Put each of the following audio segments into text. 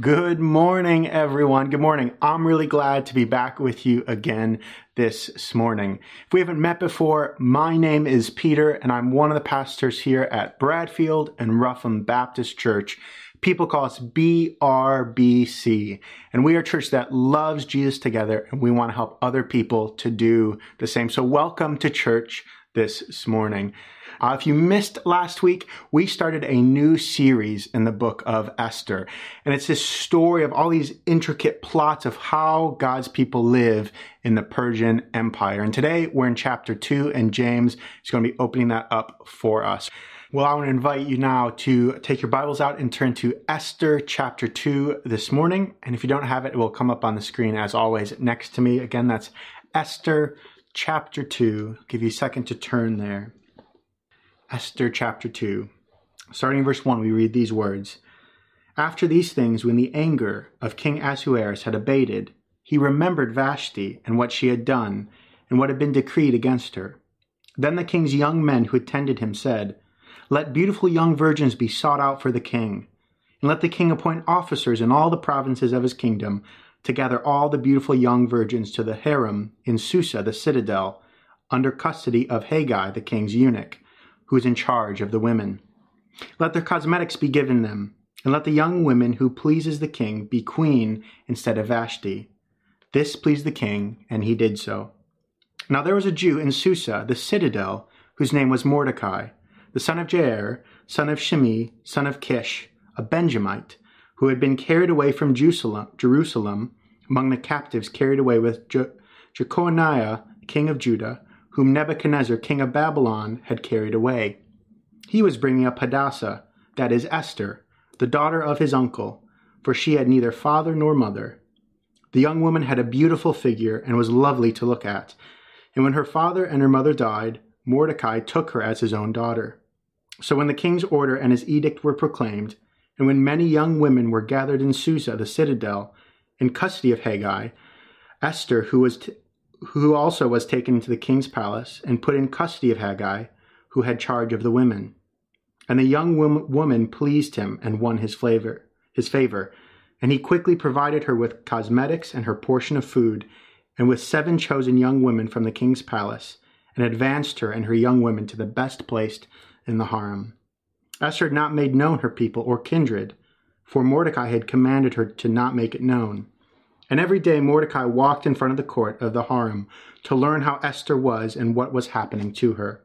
Good morning, everyone. Good morning. I'm really glad to be back with you again this morning. If we haven't met before, my name is Peter, and I'm one of the pastors here at Bradfield and Rougham Baptist Church. People call us BRBC, and we are a church that loves Jesus together, and we want to help other people to do the same. So, welcome to church this morning. Uh, if you missed last week, we started a new series in the book of Esther. And it's this story of all these intricate plots of how God's people live in the Persian Empire. And today we're in chapter two, and James is going to be opening that up for us. Well, I want to invite you now to take your Bibles out and turn to Esther chapter 2 this morning. And if you don't have it, it will come up on the screen as always next to me. Again, that's Esther chapter 2. I'll give you a second to turn there. Esther chapter 2. Starting in verse 1, we read these words After these things, when the anger of King Ahasuerus had abated, he remembered Vashti and what she had done, and what had been decreed against her. Then the king's young men who attended him said, Let beautiful young virgins be sought out for the king, and let the king appoint officers in all the provinces of his kingdom to gather all the beautiful young virgins to the harem in Susa, the citadel, under custody of Hegai, the king's eunuch who is in charge of the women. Let their cosmetics be given them, and let the young woman who pleases the king be queen instead of Vashti. This pleased the king, and he did so. Now there was a Jew in Susa, the citadel, whose name was Mordecai, the son of Jair, son of Shimei, son of Kish, a Benjamite, who had been carried away from Jerusalem, among the captives carried away with Je- Jeconiah, king of Judah, whom Nebuchadnezzar, king of Babylon, had carried away. He was bringing up Hadassah, that is Esther, the daughter of his uncle, for she had neither father nor mother. The young woman had a beautiful figure and was lovely to look at. And when her father and her mother died, Mordecai took her as his own daughter. So when the king's order and his edict were proclaimed, and when many young women were gathered in Susa, the citadel, in custody of Hegai, Esther, who was t- who also was taken into the king's palace and put in custody of Hegai, who had charge of the women. And the young woman pleased him and won his favor, his favor, and he quickly provided her with cosmetics and her portion of food, and with seven chosen young women from the king's palace, and advanced her and her young women to the best placed in the harem. Esther had not made known her people or kindred, for Mordecai had commanded her to not make it known. And every day Mordecai walked in front of the court of the harem to learn how Esther was and what was happening to her.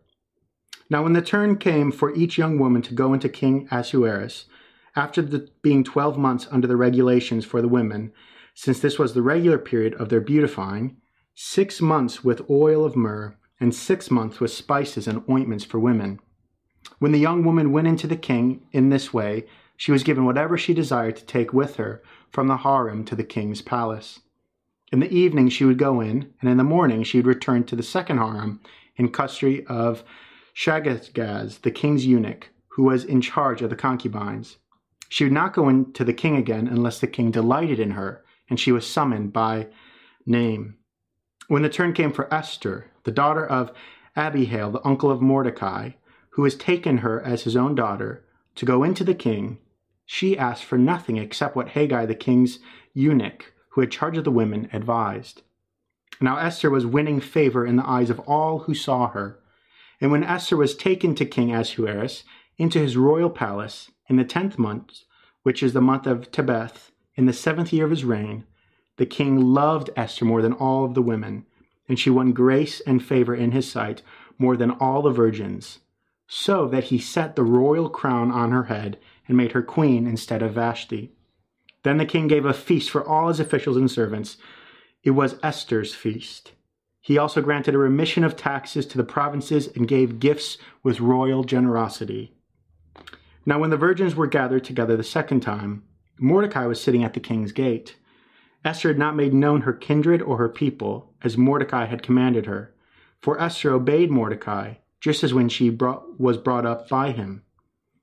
Now, when the turn came for each young woman to go into King Ahasuerus, after the, being twelve months under the regulations for the women, since this was the regular period of their beautifying, six months with oil of myrrh, and six months with spices and ointments for women. When the young woman went into the king in this way, she was given whatever she desired to take with her from the harem to the king's palace. In the evening she would go in, and in the morning she would return to the second harem in custody of Shaashgaz, the king's eunuch, who was in charge of the concubines. She would not go in to the king again unless the king delighted in her, and she was summoned by name. When the turn came for Esther, the daughter of Abihail, the uncle of Mordecai, who has taken her as his own daughter, to go into the king, she asked for nothing except what Hegai, the king's eunuch, who had charge of the women, advised. Now Esther was winning favor in the eyes of all who saw her. And when Esther was taken to King Ahasuerus into his royal palace in the tenth month, which is the month of Tebeth, in the seventh year of his reign, the king loved Esther more than all of the women, and she won grace and favor in his sight more than all the virgins, so that he set the royal crown on her head and made her queen instead of Vashti. Then the king gave a feast for all his officials and servants. It was Esther's feast. He also granted a remission of taxes to the provinces and gave gifts with royal generosity. Now, when the virgins were gathered together the second time, Mordecai was sitting at the king's gate. Esther had not made known her kindred or her people, as Mordecai had commanded her. For Esther obeyed Mordecai, just as when she brought, was brought up by him.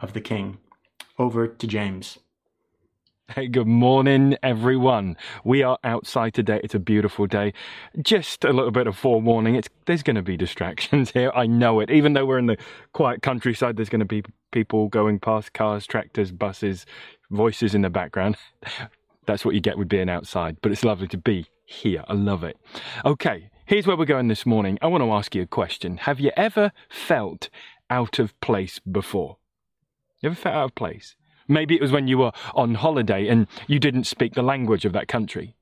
of the king. Over to James. Hey, good morning, everyone. We are outside today. It's a beautiful day. Just a little bit of forewarning. It's there's going to be distractions here. I know it. Even though we're in the quiet countryside, there's going to be people going past, cars, tractors, buses, voices in the background. That's what you get with being outside. But it's lovely to be here. I love it. Okay, here's where we're going this morning. I want to ask you a question. Have you ever felt out of place before? You ever felt out of place? Maybe it was when you were on holiday and you didn't speak the language of that country.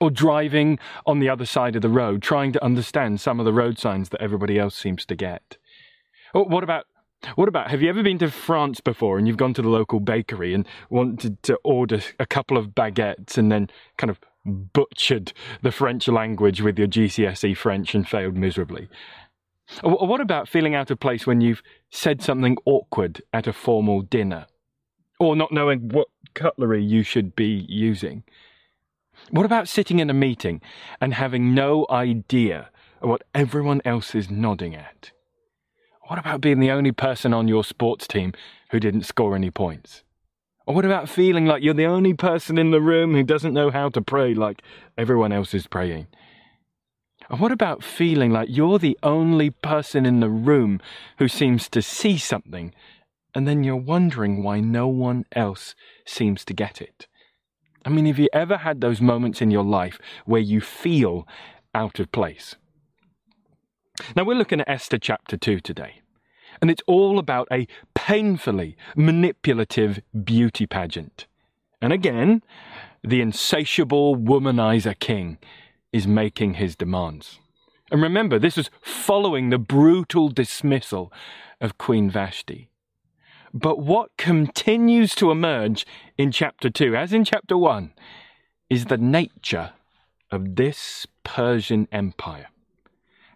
Or driving on the other side of the road, trying to understand some of the road signs that everybody else seems to get. Or what about what about have you ever been to France before and you've gone to the local bakery and wanted to order a couple of baguettes and then kind of butchered the French language with your GCSE French and failed miserably? What about feeling out of place when you've said something awkward at a formal dinner? or not knowing what cutlery you should be using? What about sitting in a meeting and having no idea what everyone else is nodding at? What about being the only person on your sports team who didn't score any points? Or what about feeling like you're the only person in the room who doesn't know how to pray like everyone else is praying? And what about feeling like you're the only person in the room who seems to see something and then you're wondering why no one else seems to get it. I mean, have you ever had those moments in your life where you feel out of place? Now, we're looking at Esther chapter 2 today, and it's all about a painfully manipulative beauty pageant. And again, the insatiable womanizer king is making his demands. And remember, this is following the brutal dismissal of Queen Vashti. But what continues to emerge in chapter 2, as in chapter 1, is the nature of this Persian Empire.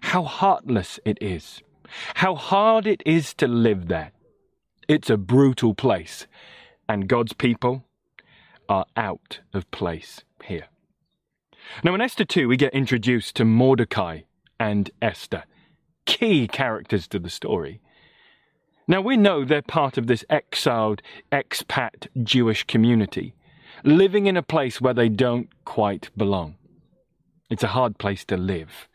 How heartless it is. How hard it is to live there. It's a brutal place, and God's people are out of place here. Now, in Esther 2, we get introduced to Mordecai and Esther, key characters to the story. Now, we know they're part of this exiled, expat Jewish community, living in a place where they don't quite belong. It's a hard place to live.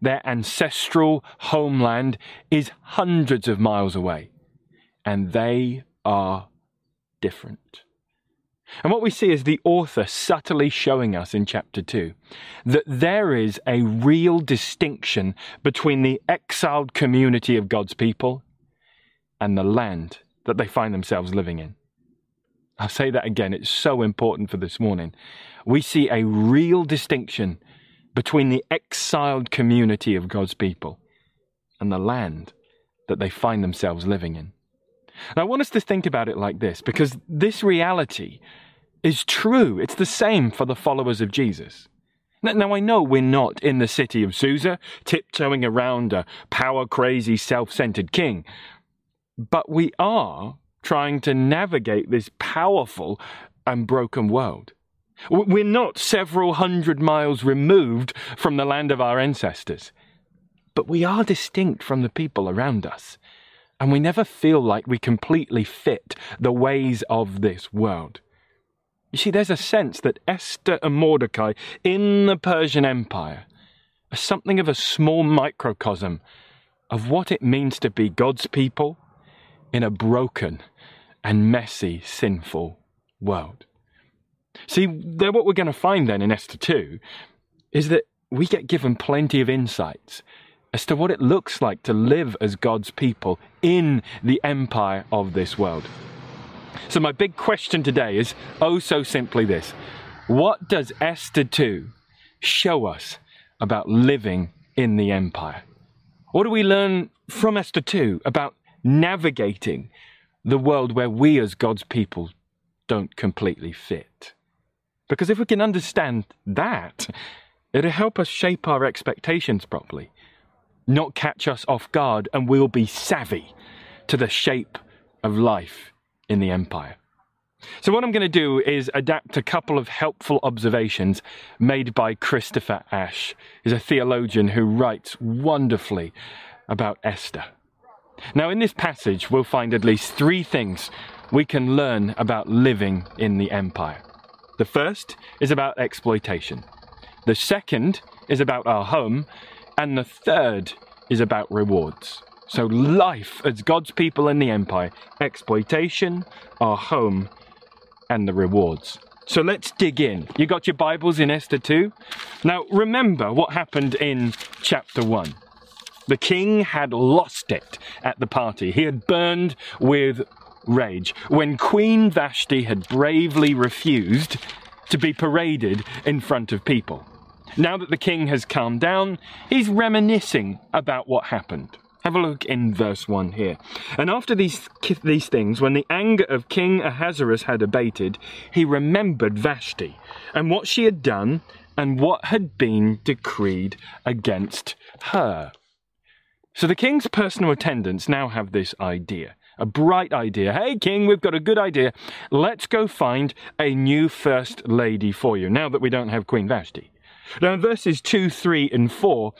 Their ancestral homeland is hundreds of miles away, and they are different. And what we see is the author subtly showing us in chapter 2 that there is a real distinction between the exiled community of God's people and the land that they find themselves living in. I'll say that again, it's so important for this morning. We see a real distinction between the exiled community of God's people and the land that they find themselves living in. And I want us to think about it like this because this reality is true. It's the same for the followers of Jesus. Now, I know we're not in the city of Susa, tiptoeing around a power crazy, self centered king. But we are trying to navigate this powerful and broken world. We're not several hundred miles removed from the land of our ancestors, but we are distinct from the people around us, and we never feel like we completely fit the ways of this world. You see, there's a sense that Esther and Mordecai in the Persian Empire are something of a small microcosm of what it means to be God's people in a broken and messy, sinful world. See, there, what we're going to find then in Esther 2 is that we get given plenty of insights as to what it looks like to live as God's people in the empire of this world. So, my big question today is oh, so simply this What does Esther 2 show us about living in the empire? What do we learn from Esther 2 about navigating the world where we as God's people don't completely fit. Because if we can understand that, it'll help us shape our expectations properly, not catch us off guard, and we'll be savvy to the shape of life in the empire. So, what I'm going to do is adapt a couple of helpful observations made by Christopher Ash, who's a theologian who writes wonderfully about Esther. Now, in this passage, we'll find at least three things we can learn about living in the empire. The first is about exploitation, the second is about our home, and the third is about rewards. So, life as God's people in the empire, exploitation, our home, and the rewards. So let's dig in. You got your Bibles in Esther 2? Now remember what happened in chapter 1. The king had lost it at the party. He had burned with rage when Queen Vashti had bravely refused to be paraded in front of people. Now that the king has calmed down, he's reminiscing about what happened. Have a look in verse 1 here. And after these, these things, when the anger of King Ahasuerus had abated, he remembered Vashti and what she had done and what had been decreed against her. So the king's personal attendants now have this idea. A bright idea. Hey, King, we've got a good idea. Let's go find a new first lady for you now that we don't have Queen Vashti. Now, in verses 2, 3, and 4,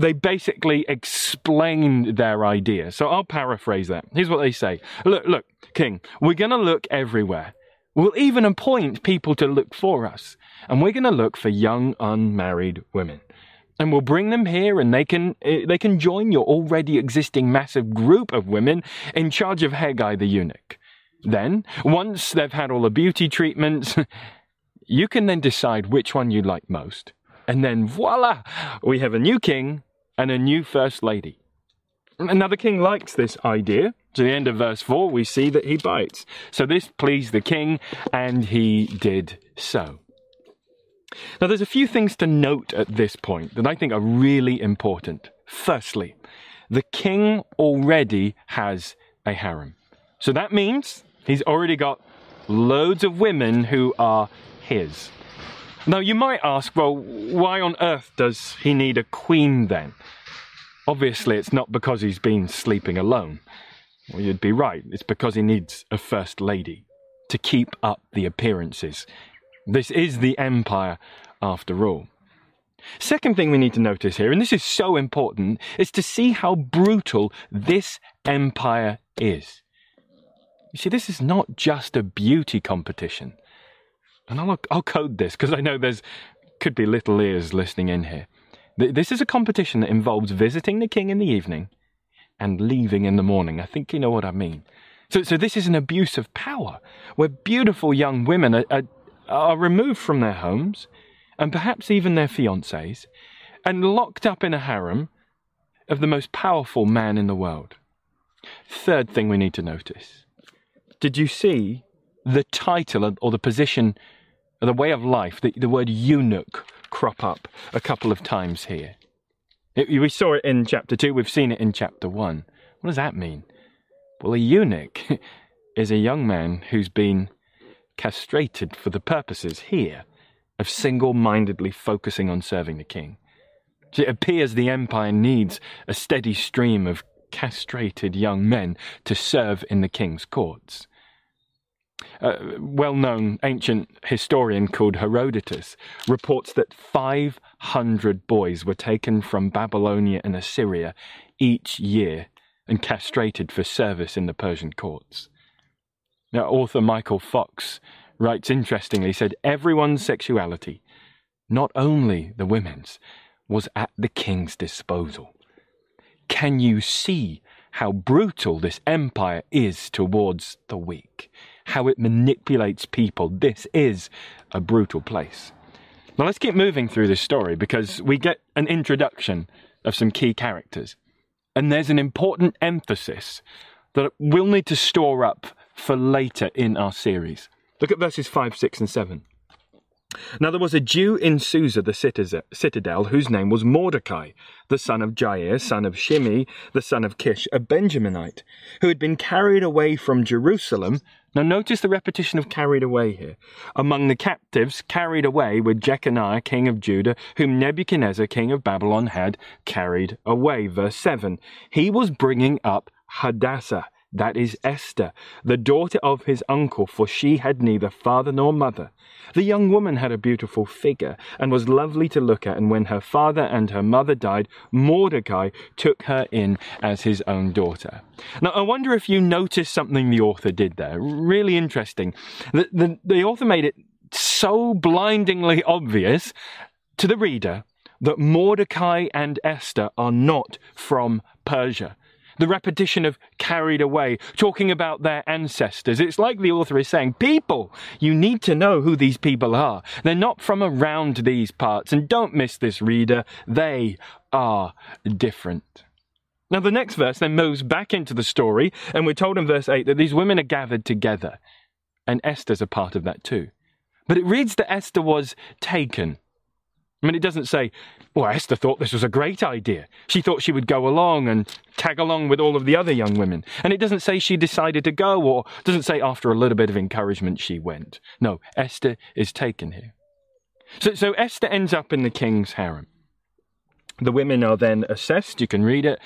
they basically explain their idea. So I'll paraphrase that. Here's what they say Look, look, King, we're going to look everywhere. We'll even appoint people to look for us. And we're going to look for young, unmarried women. And we'll bring them here and they can, eh, they can join your already existing massive group of women in charge of Hegai the eunuch. Then, once they've had all the beauty treatments, you can then decide which one you like most and then voila, we have a new king and a new first lady. Another king likes this idea. To the end of verse 4, we see that he bites. So this pleased the king, and he did so. Now, there's a few things to note at this point that I think are really important. Firstly, the king already has a harem. So that means he's already got loads of women who are his. Now, you might ask, well, why on earth does he need a queen then? Obviously, it's not because he's been sleeping alone. Well, you'd be right. It's because he needs a first lady to keep up the appearances. This is the empire, after all. Second thing we need to notice here, and this is so important, is to see how brutal this empire is. You see, this is not just a beauty competition and I'll, I'll code this because I know there's could be little ears listening in here. This is a competition that involves visiting the king in the evening and leaving in the morning. I think you know what I mean. So, so this is an abuse of power where beautiful young women are, are, are removed from their homes and perhaps even their fiancés and locked up in a harem of the most powerful man in the world. Third thing we need to notice. Did you see the title or the position the way of life, the, the word eunuch crop up a couple of times here. It, we saw it in chapter 2, we've seen it in chapter 1. What does that mean? Well, a eunuch is a young man who's been castrated for the purposes here of single mindedly focusing on serving the king. It appears the empire needs a steady stream of castrated young men to serve in the king's courts. Uh, A well known ancient historian called Herodotus reports that 500 boys were taken from Babylonia and Assyria each year and castrated for service in the Persian courts. Now, author Michael Fox writes interestingly, said everyone's sexuality, not only the women's, was at the king's disposal. Can you see how brutal this empire is towards the weak? How it manipulates people. This is a brutal place. Now let's keep moving through this story because we get an introduction of some key characters. And there's an important emphasis that we'll need to store up for later in our series. Look at verses 5, 6, and 7. Now there was a Jew in Susa, the citadel, whose name was Mordecai, the son of Jair, son of Shimei, the son of Kish, a Benjaminite, who had been carried away from Jerusalem. Now notice the repetition of carried away here. Among the captives carried away were Jeconiah, king of Judah, whom Nebuchadnezzar, king of Babylon, had carried away. Verse 7. He was bringing up Hadassah, that is Esther, the daughter of his uncle, for she had neither father nor mother. The young woman had a beautiful figure and was lovely to look at, and when her father and her mother died, Mordecai took her in as his own daughter. Now, I wonder if you noticed something the author did there. Really interesting. The, the, the author made it so blindingly obvious to the reader that Mordecai and Esther are not from Persia the repetition of carried away, talking about their ancestors. It's like the author is saying, people, you need to know who these people are. They're not from around these parts. And don't miss this, reader. They are different. Now, the next verse then moves back into the story, and we're told in verse 8 that these women are gathered together, and Esther's a part of that too. But it reads that Esther was taken. I mean, it doesn't say, well, Esther thought this was a great idea. She thought she would go along and tag along with all of the other young women. And it doesn't say she decided to go, or doesn't say after a little bit of encouragement she went. No, Esther is taken here. So, so Esther ends up in the king's harem. The women are then assessed, you can read it,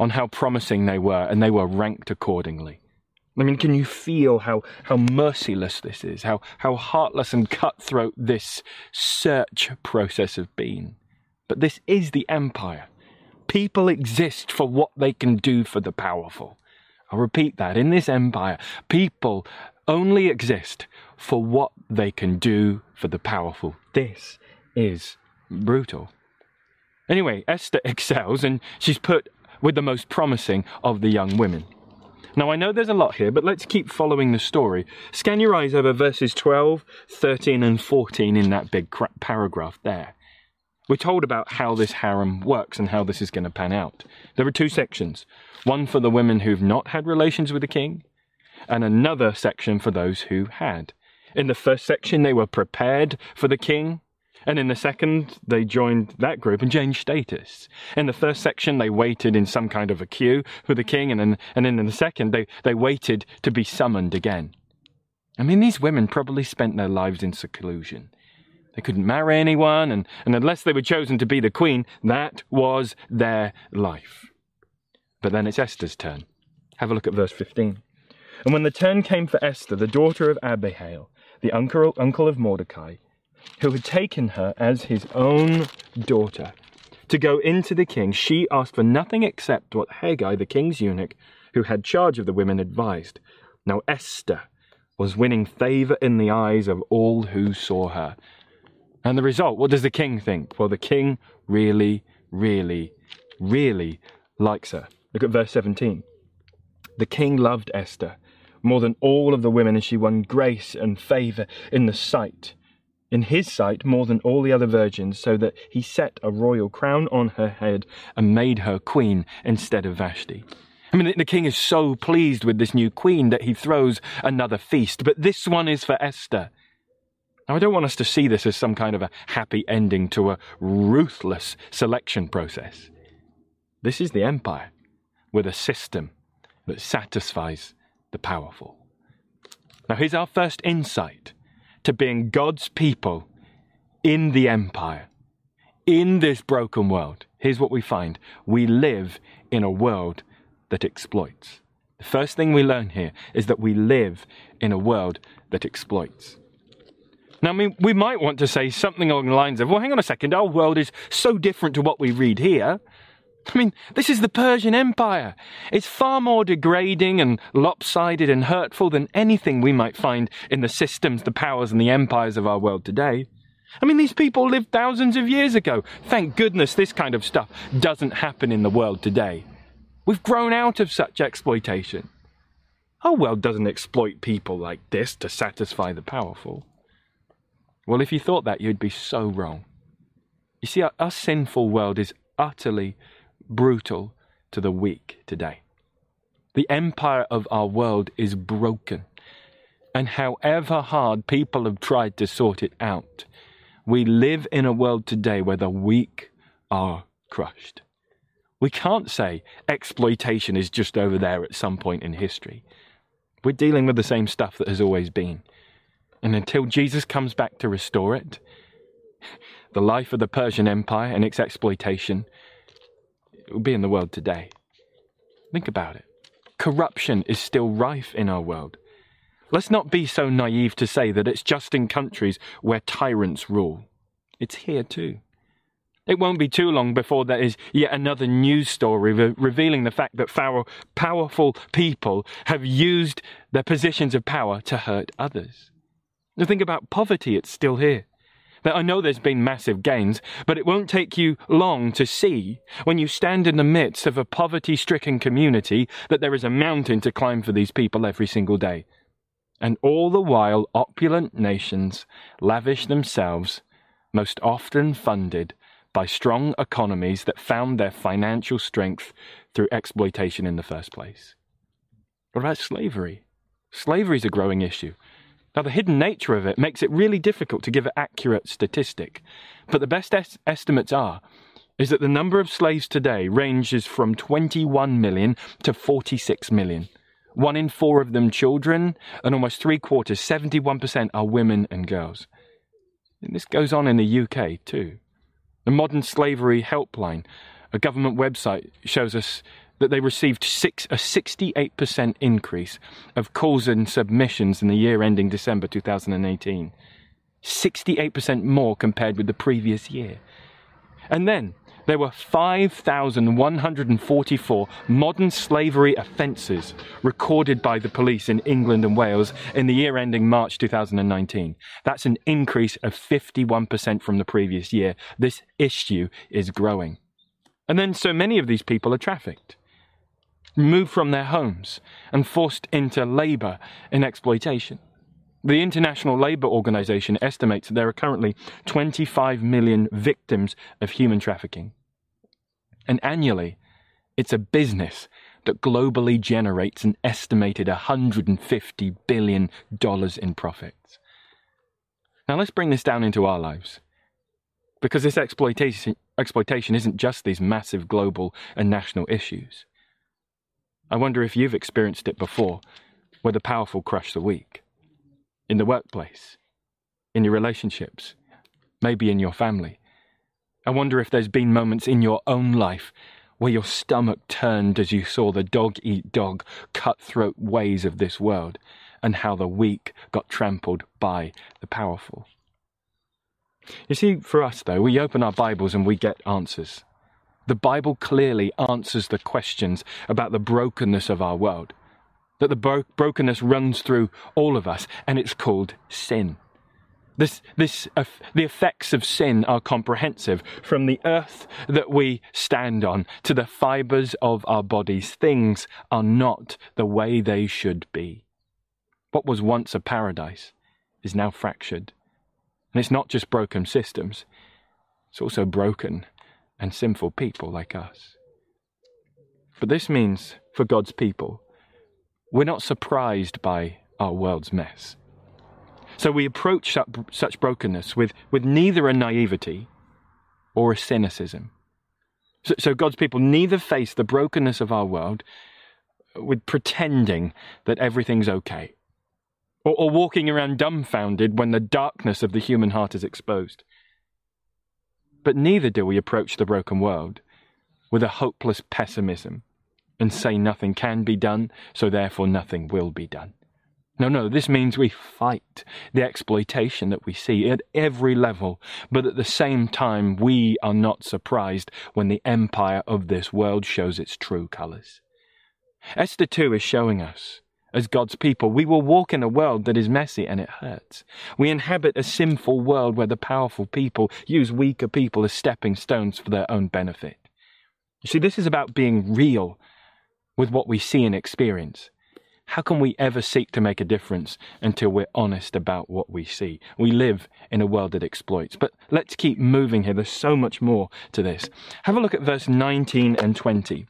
on how promising they were, and they were ranked accordingly. I mean, can you feel how, how merciless this is? How, how heartless and cutthroat this search process has been? But this is the empire. People exist for what they can do for the powerful. I'll repeat that. In this empire, people only exist for what they can do for the powerful. This is brutal. Anyway, Esther excels and she's put with the most promising of the young women. Now, I know there's a lot here, but let's keep following the story. Scan your eyes over verses 12, 13, and 14 in that big paragraph there. We're told about how this harem works and how this is going to pan out. There are two sections one for the women who've not had relations with the king, and another section for those who had. In the first section, they were prepared for the king, and in the second, they joined that group and changed status. In the first section, they waited in some kind of a queue for the king, and then, and in the second, they, they waited to be summoned again. I mean, these women probably spent their lives in seclusion. They couldn't marry anyone, and, and unless they were chosen to be the queen, that was their life. But then it's Esther's turn. Have a look at verse 15. And when the turn came for Esther, the daughter of Abihail, the uncle, uncle of Mordecai, who had taken her as his own daughter to go into the king, she asked for nothing except what Hegai, the king's eunuch, who had charge of the women, advised. Now Esther was winning favour in the eyes of all who saw her. And the result, what does the king think? Well, the king really, really, really likes her. Look at verse 17. The king loved Esther more than all of the women, and she won grace and favour in the sight in his sight more than all the other virgins, so that he set a royal crown on her head and made her queen instead of Vashti. I mean, the king is so pleased with this new queen that he throws another feast, but this one is for Esther. Now, I don't want us to see this as some kind of a happy ending to a ruthless selection process. This is the empire with a system that satisfies the powerful. Now, here's our first insight to being God's people in the empire, in this broken world. Here's what we find we live in a world that exploits. The first thing we learn here is that we live in a world that exploits. Now, I mean, we might want to say something along the lines of, well, hang on a second, our world is so different to what we read here. I mean, this is the Persian Empire. It's far more degrading and lopsided and hurtful than anything we might find in the systems, the powers, and the empires of our world today. I mean, these people lived thousands of years ago. Thank goodness this kind of stuff doesn't happen in the world today. We've grown out of such exploitation. Our world doesn't exploit people like this to satisfy the powerful. Well, if you thought that, you'd be so wrong. You see, our, our sinful world is utterly brutal to the weak today. The empire of our world is broken. And however hard people have tried to sort it out, we live in a world today where the weak are crushed. We can't say exploitation is just over there at some point in history. We're dealing with the same stuff that has always been. And until Jesus comes back to restore it, the life of the Persian Empire and its exploitation will be in the world today. Think about it. corruption is still rife in our world. Let's not be so naive to say that it's just in countries where tyrants rule. It's here too. It won't be too long before there is yet another news story re- revealing the fact that powerful people have used their positions of power to hurt others. Now think about poverty, it's still here. I know there's been massive gains, but it won't take you long to see, when you stand in the midst of a poverty stricken community, that there is a mountain to climb for these people every single day. And all the while, opulent nations lavish themselves, most often funded by strong economies that found their financial strength through exploitation in the first place. What about slavery? Slavery is a growing issue. Now, the hidden nature of it makes it really difficult to give an accurate statistic, but the best es- estimates are is that the number of slaves today ranges from 21 million to 46 million. One in four of them children, and almost three quarters, 71%, are women and girls. And this goes on in the UK too. The Modern Slavery Helpline, a government website, shows us that they received six, a 68% increase of calls and submissions in the year ending December 2018. 68% more compared with the previous year. And then there were 5,144 modern slavery offences recorded by the police in England and Wales in the year ending March 2019. That's an increase of 51% from the previous year. This issue is growing. And then so many of these people are trafficked moved from their homes and forced into labour and exploitation. The International Labour Organization estimates that there are currently 25 million victims of human trafficking. And annually, it's a business that globally generates an estimated $150 billion in profits. Now let's bring this down into our lives. Because this exploitation, exploitation isn't just these massive global and national issues. I wonder if you've experienced it before, where the powerful crush the weak. In the workplace, in your relationships, maybe in your family. I wonder if there's been moments in your own life where your stomach turned as you saw the dog eat dog, cutthroat ways of this world, and how the weak got trampled by the powerful. You see, for us though, we open our Bibles and we get answers. The Bible clearly answers the questions about the brokenness of our world. That the bro- brokenness runs through all of us, and it's called sin. This, this, uh, the effects of sin are comprehensive. From the earth that we stand on to the fibers of our bodies, things are not the way they should be. What was once a paradise is now fractured. And it's not just broken systems, it's also broken and sinful people like us. But this means, for God's people, we're not surprised by our world's mess. So we approach such brokenness with, with neither a naivety or a cynicism. So, so God's people neither face the brokenness of our world with pretending that everything's okay, or, or walking around dumbfounded when the darkness of the human heart is exposed. But neither do we approach the broken world with a hopeless pessimism and say nothing can be done, so therefore nothing will be done. No, no, this means we fight the exploitation that we see at every level, but at the same time, we are not surprised when the empire of this world shows its true colours. Esther 2 is showing us as God's people, we will walk in a world that is messy and it hurts. We inhabit a sinful world where the powerful people use weaker people as stepping stones for their own benefit. You see, this is about being real with what we see and experience. How can we ever seek to make a difference until we're honest about what we see? We live in a world that exploits. But let's keep moving here. There's so much more to this. Have a look at verse 19 and 20.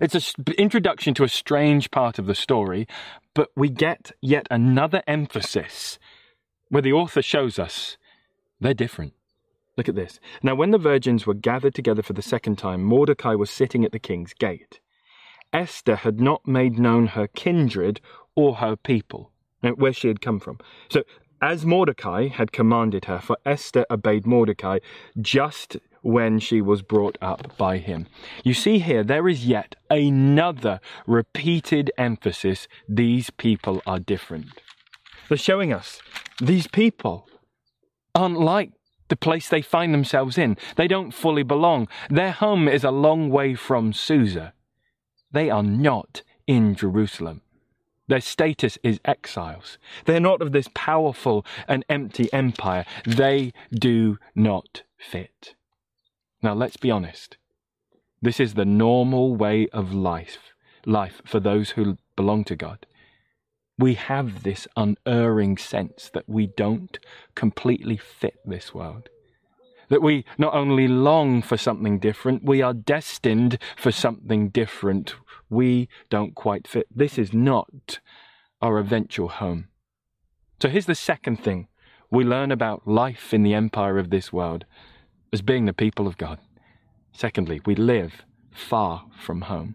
It's an introduction to a strange part of the story, but we get yet another emphasis where the author shows us they're different. Look at this. Now, when the virgins were gathered together for the second time, Mordecai was sitting at the king's gate. Esther had not made known her kindred or her people, where she had come from. So, as Mordecai had commanded her, for Esther obeyed Mordecai just when she was brought up by him. You see here, there is yet another repeated emphasis these people are different. They're showing us these people aren't like the place they find themselves in. They don't fully belong. Their home is a long way from Susa. They are not in Jerusalem. Their status is exiles. They're not of this powerful and empty empire. They do not fit. Now let's be honest. This is the normal way of life, life for those who belong to God. We have this unerring sense that we don't completely fit this world. That we not only long for something different, we are destined for something different we don't quite fit. This is not our eventual home. So here's the second thing we learn about life in the empire of this world as being the people of God. Secondly, we live far from home.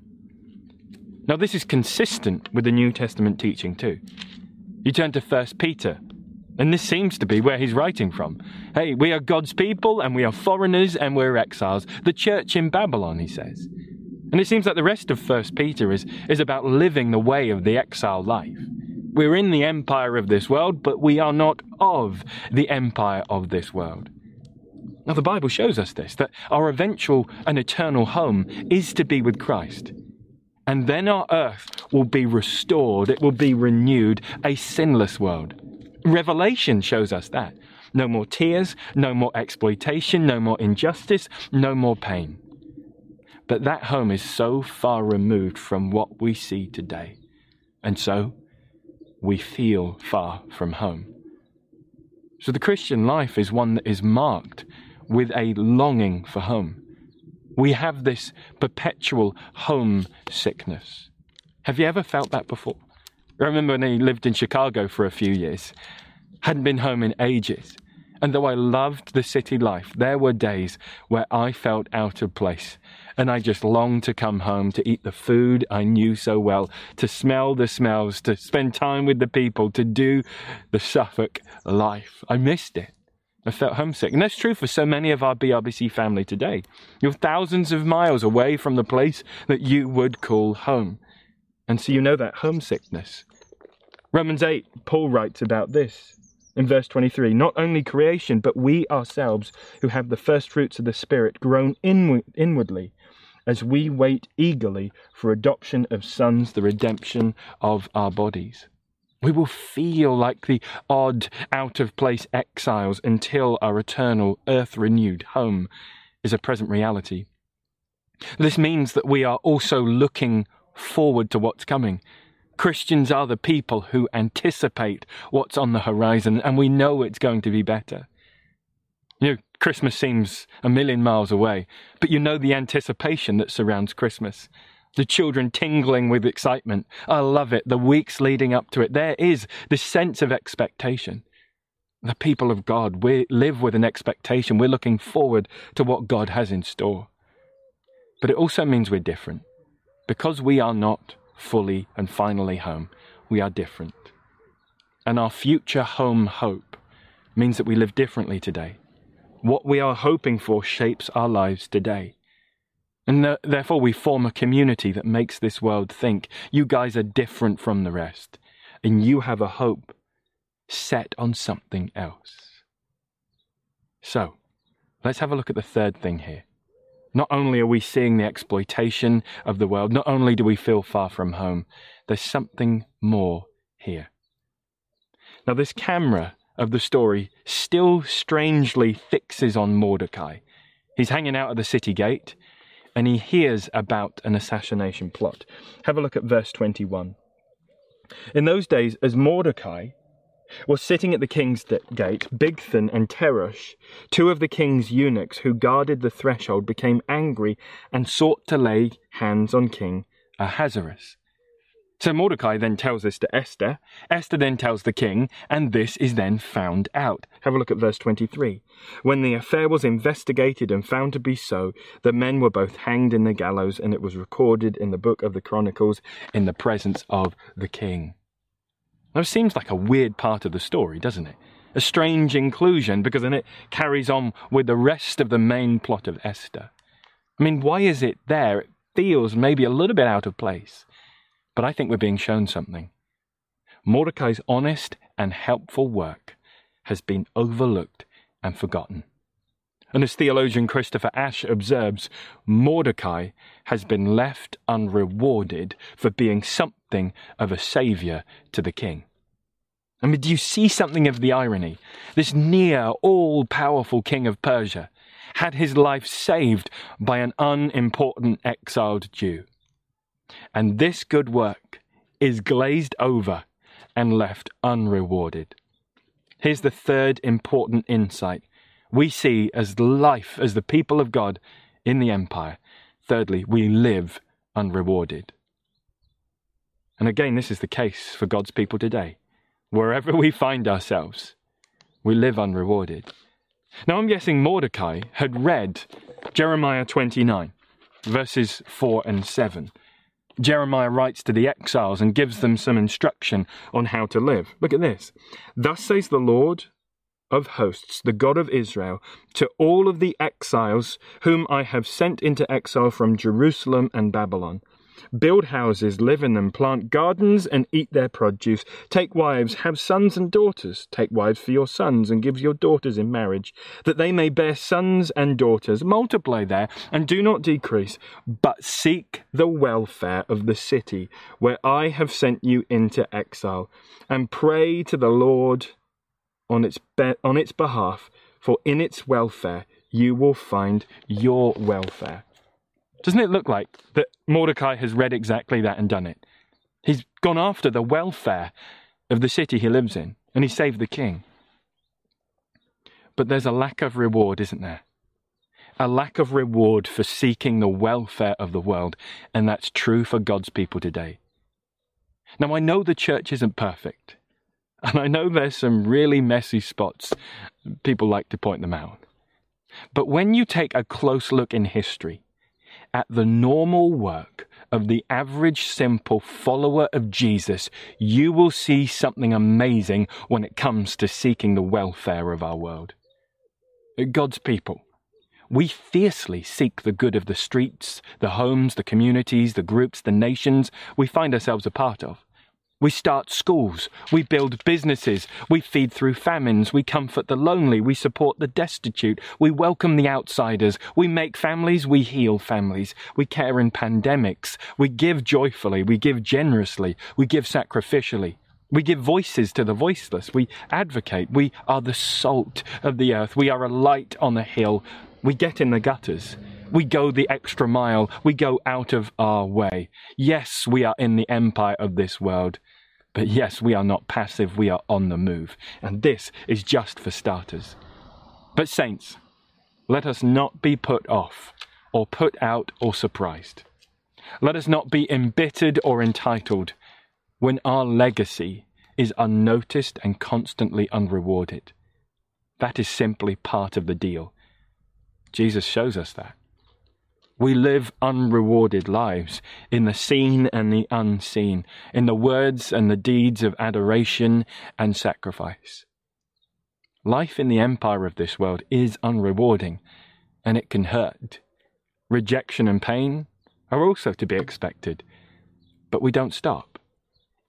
Now, this is consistent with the New Testament teaching too. You turn to 1 Peter, and this seems to be where he's writing from. Hey, we are God's people, and we are foreigners, and we're exiles. The church in Babylon, he says. And it seems like the rest of First Peter is, is about living the way of the exile life. We're in the empire of this world, but we are not of the empire of this world. Now, the Bible shows us this that our eventual and eternal home is to be with Christ. And then our earth will be restored, it will be renewed, a sinless world. Revelation shows us that. No more tears, no more exploitation, no more injustice, no more pain. But that home is so far removed from what we see today. And so we feel far from home. So the Christian life is one that is marked with a longing for home. We have this perpetual home sickness. Have you ever felt that before? I remember when I lived in Chicago for a few years, hadn't been home in ages. And though I loved the city life, there were days where I felt out of place and I just longed to come home to eat the food I knew so well, to smell the smells, to spend time with the people, to do the Suffolk life. I missed it. I felt homesick. And that's true for so many of our BRBC family today. You're thousands of miles away from the place that you would call home. And so you know that homesickness. Romans 8, Paul writes about this in verse 23 Not only creation, but we ourselves who have the first fruits of the Spirit groan inwardly as we wait eagerly for adoption of sons, the redemption of our bodies. We will feel like the odd, out of place exiles until our eternal, earth renewed home is a present reality. This means that we are also looking forward to what's coming. Christians are the people who anticipate what's on the horizon, and we know it's going to be better. You know, Christmas seems a million miles away, but you know the anticipation that surrounds Christmas. The children tingling with excitement. I love it. The weeks leading up to it. There is this sense of expectation. The people of God, we live with an expectation. We're looking forward to what God has in store. But it also means we're different. Because we are not fully and finally home, we are different. And our future home hope means that we live differently today. What we are hoping for shapes our lives today. And th- therefore, we form a community that makes this world think you guys are different from the rest, and you have a hope set on something else. So, let's have a look at the third thing here. Not only are we seeing the exploitation of the world, not only do we feel far from home, there's something more here. Now, this camera of the story still strangely fixes on Mordecai. He's hanging out at the city gate and he hears about an assassination plot. Have a look at verse 21. In those days, as Mordecai was sitting at the king's gate, Bigthan and Teresh, two of the king's eunuchs who guarded the threshold, became angry and sought to lay hands on King Ahasuerus. So Mordecai then tells this to Esther. Esther then tells the king, and this is then found out. Have a look at verse 23. When the affair was investigated and found to be so, the men were both hanged in the gallows, and it was recorded in the book of the Chronicles in the presence of the king. Now, it seems like a weird part of the story, doesn't it? A strange inclusion because then it carries on with the rest of the main plot of Esther. I mean, why is it there? It feels maybe a little bit out of place, but I think we're being shown something. Mordecai's honest and helpful work has been overlooked and forgotten. And as theologian Christopher Ash observes, Mordecai has been left unrewarded for being something of a saviour to the king. I mean, do you see something of the irony? This near all powerful king of Persia had his life saved by an unimportant exiled Jew. And this good work is glazed over and left unrewarded. Here's the third important insight we see as life as the people of God in the empire. Thirdly, we live unrewarded. And again, this is the case for God's people today. Wherever we find ourselves, we live unrewarded. Now, I'm guessing Mordecai had read Jeremiah 29, verses 4 and 7. Jeremiah writes to the exiles and gives them some instruction on how to live. Look at this. Thus says the Lord of hosts, the God of Israel, to all of the exiles whom I have sent into exile from Jerusalem and Babylon. Build houses, live in them, plant gardens, and eat their produce. Take wives, have sons and daughters. Take wives for your sons, and give your daughters in marriage, that they may bear sons and daughters. Multiply there, and do not decrease, but seek the welfare of the city where I have sent you into exile, and pray to the Lord on its, be- on its behalf, for in its welfare you will find your welfare. Doesn't it look like that Mordecai has read exactly that and done it? He's gone after the welfare of the city he lives in, and he saved the king. But there's a lack of reward, isn't there? A lack of reward for seeking the welfare of the world, and that's true for God's people today. Now, I know the church isn't perfect. And I know there's some really messy spots. People like to point them out. But when you take a close look in history at the normal work of the average simple follower of Jesus, you will see something amazing when it comes to seeking the welfare of our world. God's people, we fiercely seek the good of the streets, the homes, the communities, the groups, the nations we find ourselves a part of. We start schools, we build businesses, we feed through famines, we comfort the lonely, we support the destitute, we welcome the outsiders, we make families, we heal families, we care in pandemics, we give joyfully, we give generously, we give sacrificially. We give voices to the voiceless. We advocate. We are the salt of the earth. We are a light on the hill. We get in the gutters. We go the extra mile. We go out of our way. Yes, we are in the empire of this world. But yes, we are not passive, we are on the move. And this is just for starters. But, saints, let us not be put off, or put out, or surprised. Let us not be embittered or entitled when our legacy is unnoticed and constantly unrewarded. That is simply part of the deal. Jesus shows us that. We live unrewarded lives in the seen and the unseen, in the words and the deeds of adoration and sacrifice. Life in the empire of this world is unrewarding, and it can hurt. Rejection and pain are also to be expected, but we don't stop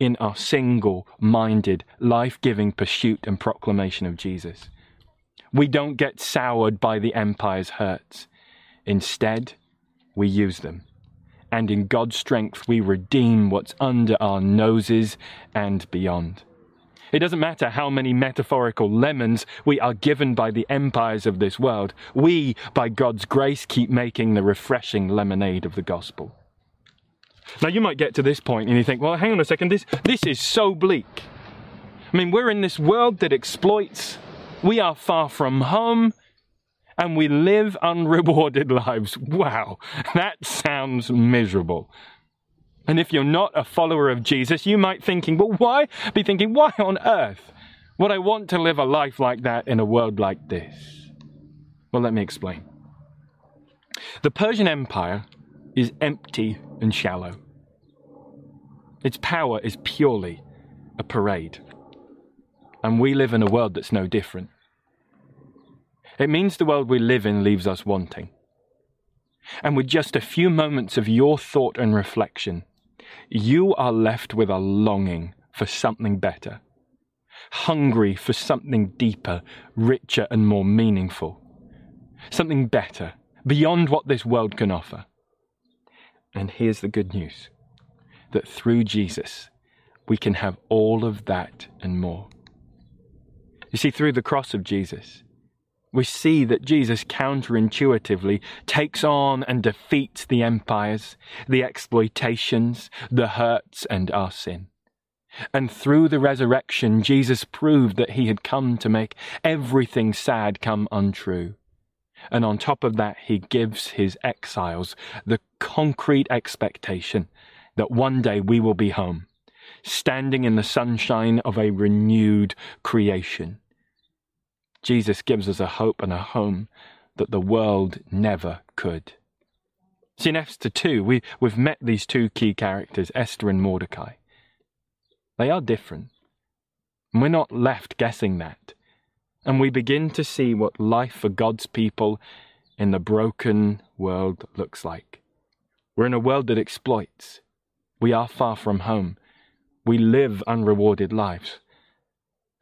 in our single minded, life giving pursuit and proclamation of Jesus. We don't get soured by the empire's hurts. Instead, we use them. And in God's strength, we redeem what's under our noses and beyond. It doesn't matter how many metaphorical lemons we are given by the empires of this world. We, by God's grace, keep making the refreshing lemonade of the gospel. Now, you might get to this point and you think, well, hang on a second, this, this is so bleak. I mean, we're in this world that exploits. We are far from home and we live unrewarded lives. Wow, that sounds miserable. And if you're not a follower of Jesus, you might thinking, well, why be thinking, why on earth would I want to live a life like that in a world like this? Well, let me explain. The Persian Empire is empty and shallow. Its power is purely a parade. And we live in a world that's no different. It means the world we live in leaves us wanting. And with just a few moments of your thought and reflection, you are left with a longing for something better, hungry for something deeper, richer, and more meaningful, something better, beyond what this world can offer. And here's the good news that through Jesus, we can have all of that and more. You see, through the cross of Jesus, we see that Jesus counterintuitively takes on and defeats the empires, the exploitations, the hurts, and our sin. And through the resurrection, Jesus proved that he had come to make everything sad come untrue. And on top of that, he gives his exiles the concrete expectation that one day we will be home, standing in the sunshine of a renewed creation. Jesus gives us a hope and a home that the world never could. See, in Esther 2, we, we've met these two key characters, Esther and Mordecai. They are different. And we're not left guessing that. And we begin to see what life for God's people in the broken world looks like. We're in a world that exploits. We are far from home. We live unrewarded lives.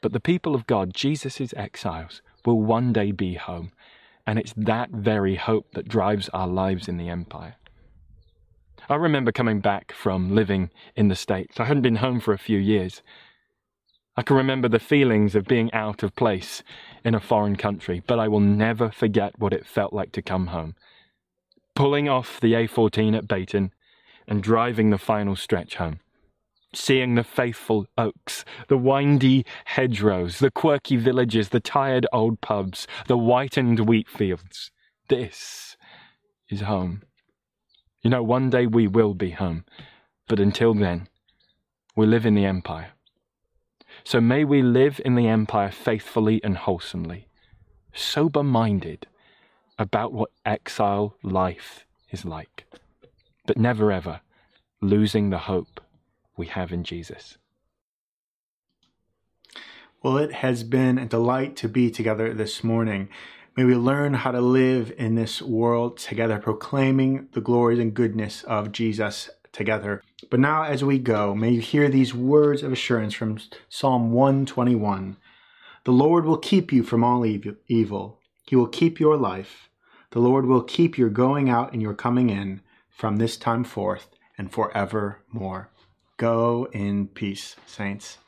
But the people of God, Jesus' exiles, will one day be home. And it's that very hope that drives our lives in the empire. I remember coming back from living in the States. I hadn't been home for a few years. I can remember the feelings of being out of place in a foreign country, but I will never forget what it felt like to come home. Pulling off the A14 at Beyton and driving the final stretch home seeing the faithful oaks, the windy hedgerows, the quirky villages, the tired old pubs, the whitened wheat fields. This is home. You know, one day we will be home, but until then, we live in the empire. So may we live in the empire faithfully and wholesomely, sober minded about what exile life is like, but never ever losing the hope we have in Jesus. Well, it has been a delight to be together this morning. May we learn how to live in this world together, proclaiming the glories and goodness of Jesus together. But now, as we go, may you hear these words of assurance from Psalm 121 The Lord will keep you from all evil, He will keep your life. The Lord will keep your going out and your coming in from this time forth and forevermore. Go in peace, saints.